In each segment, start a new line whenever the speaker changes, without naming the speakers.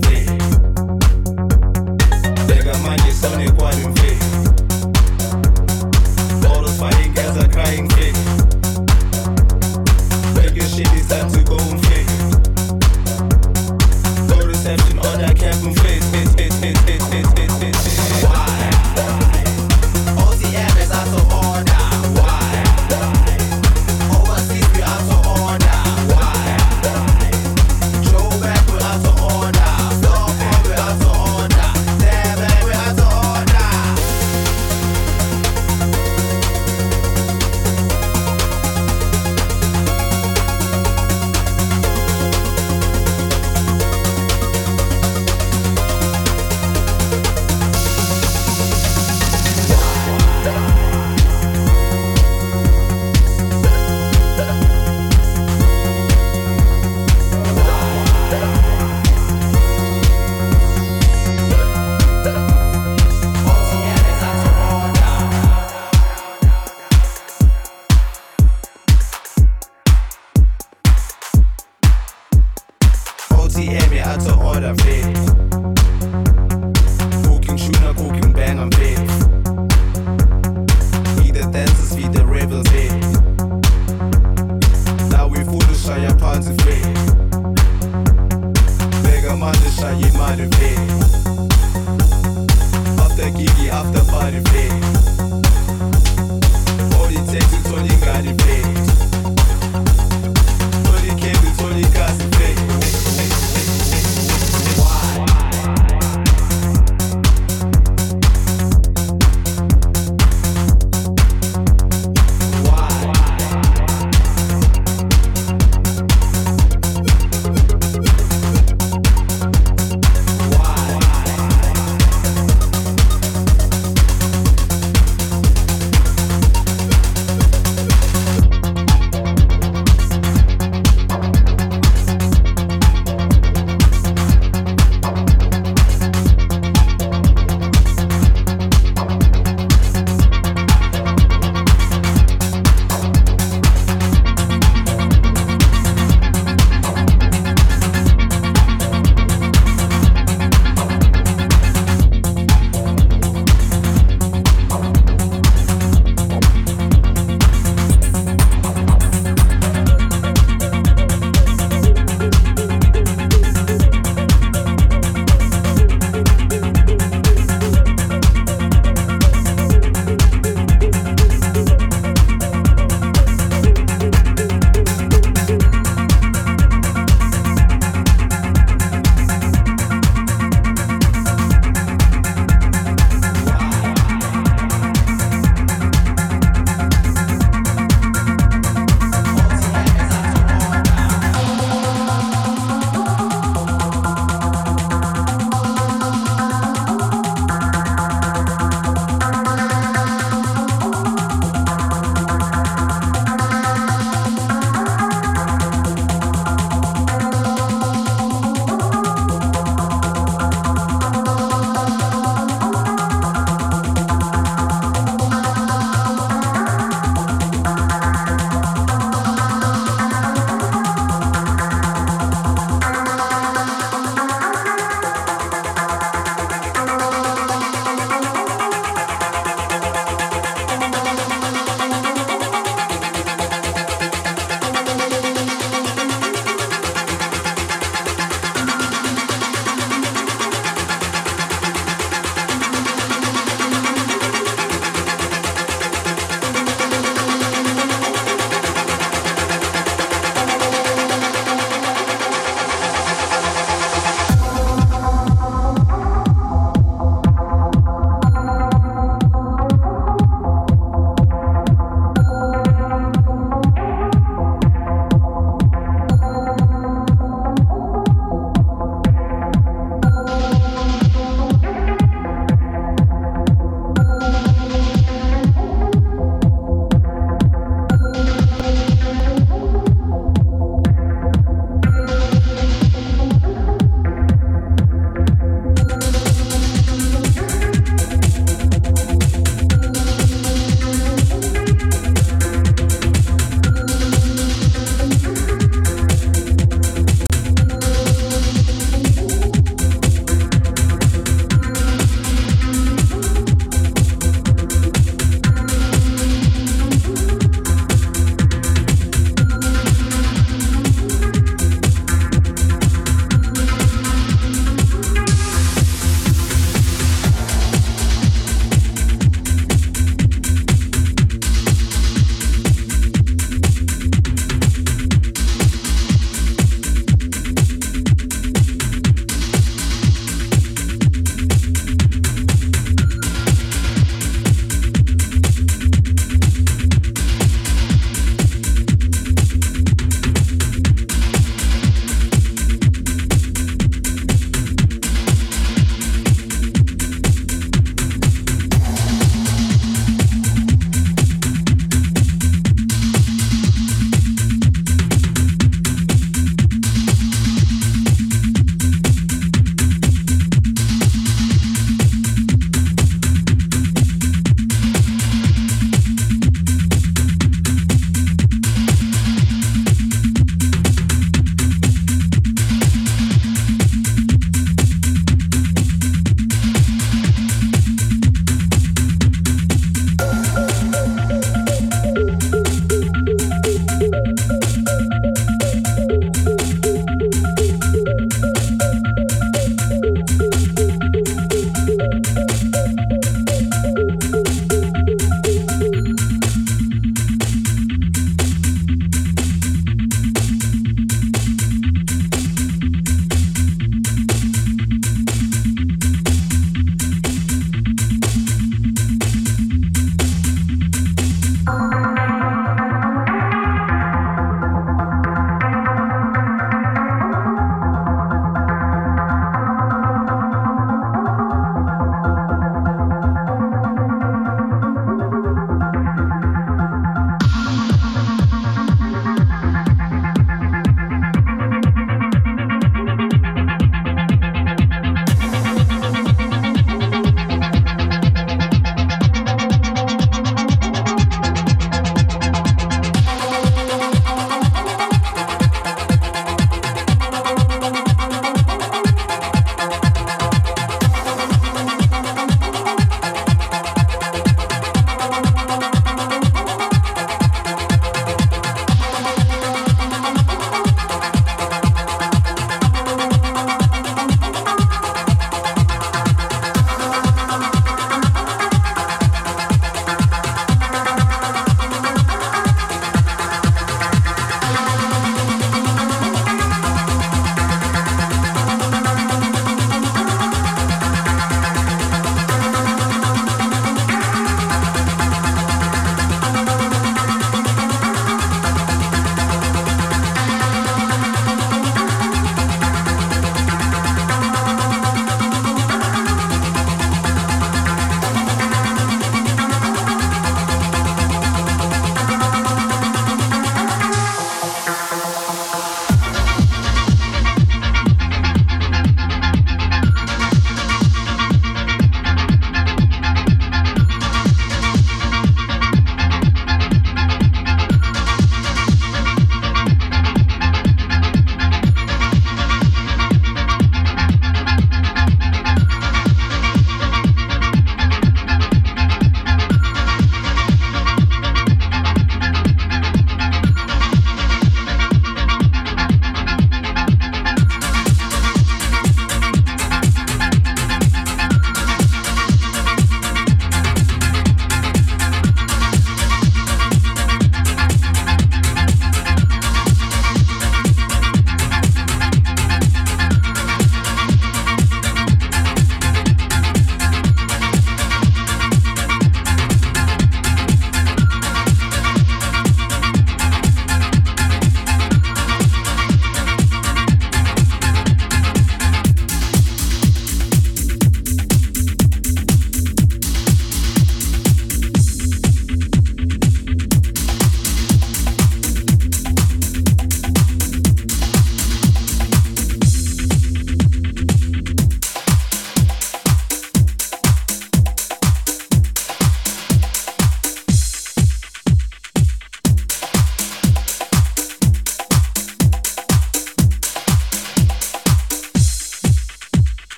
them.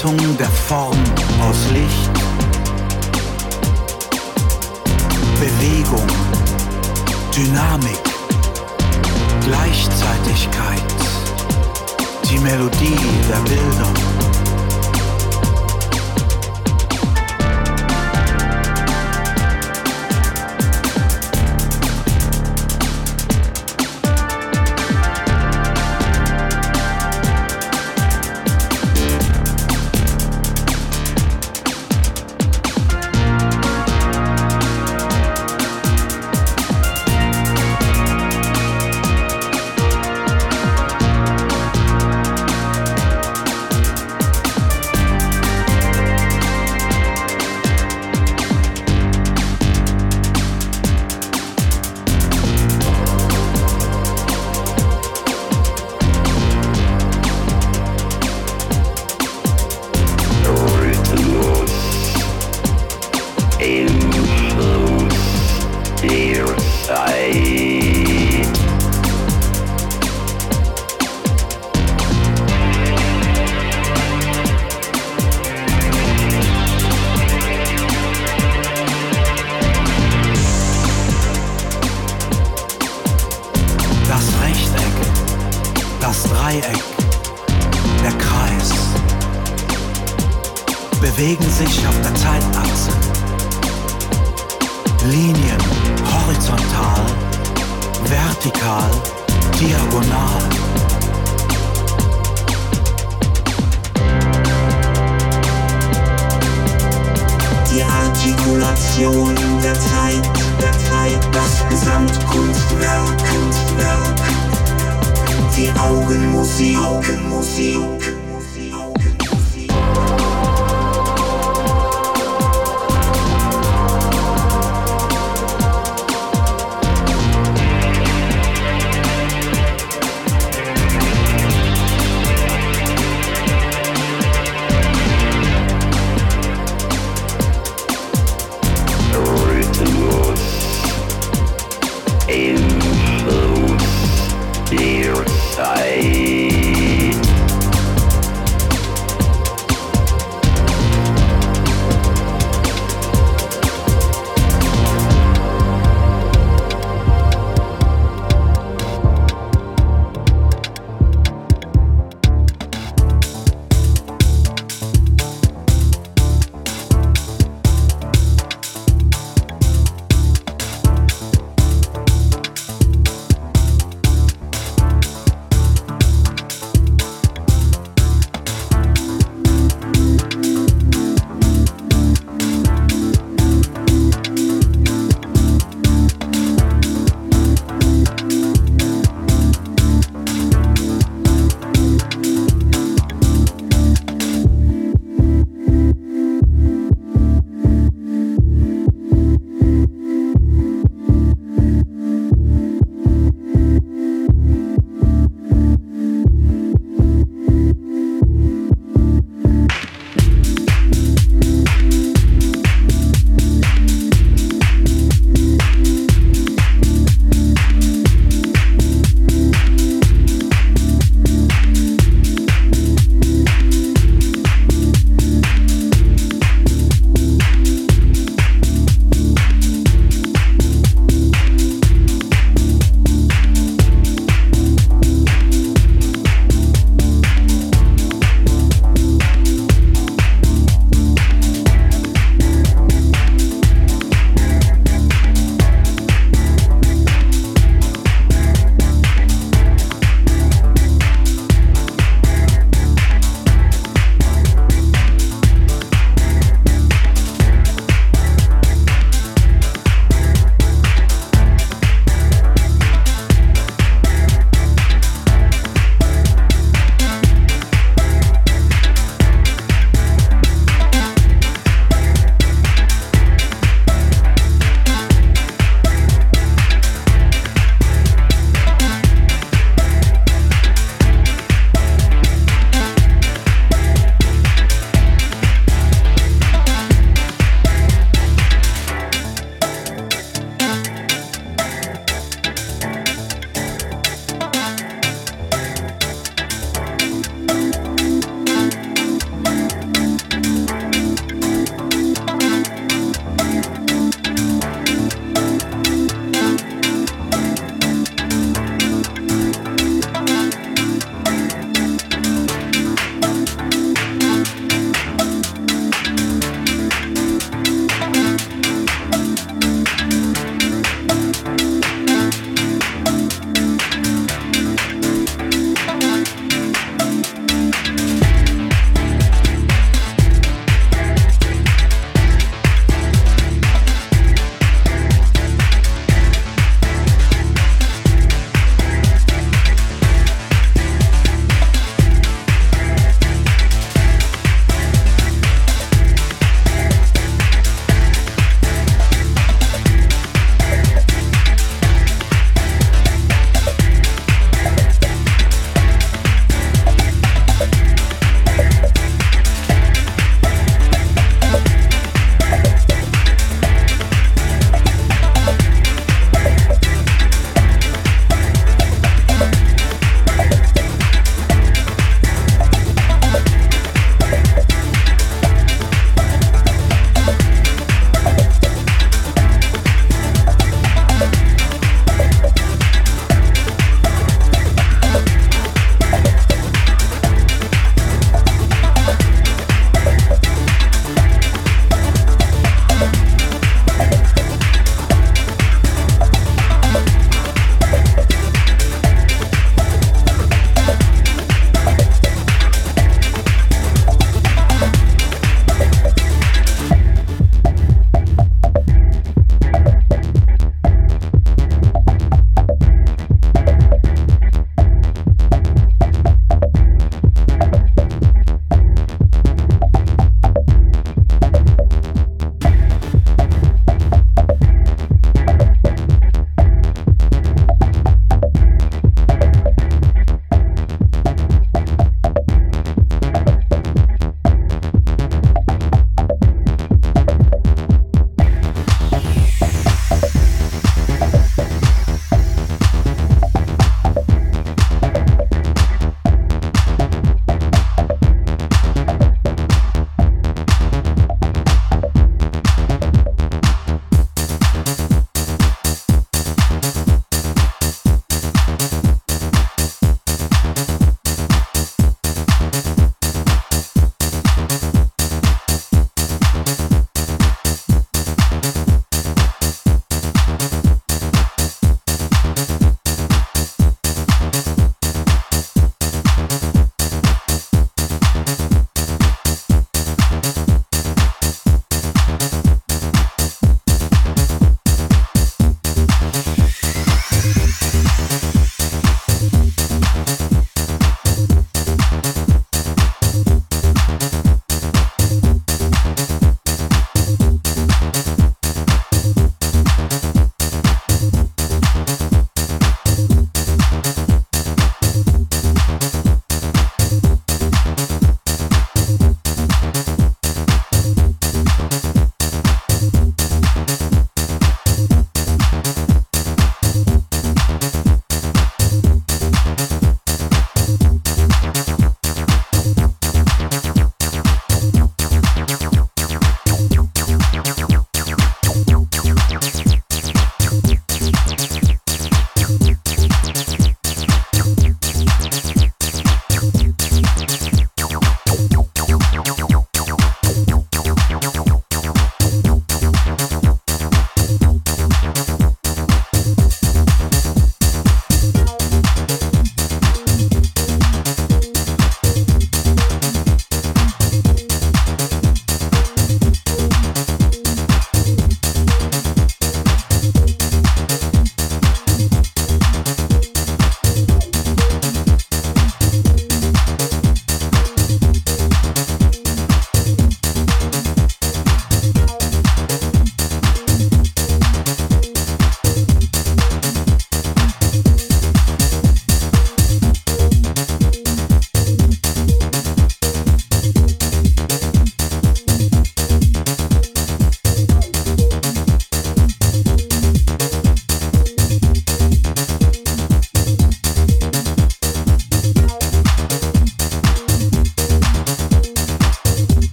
Gestaltung der Form aus Licht, Bewegung, Dynamik, Gleichzeitigkeit, die Melodie der Bilder.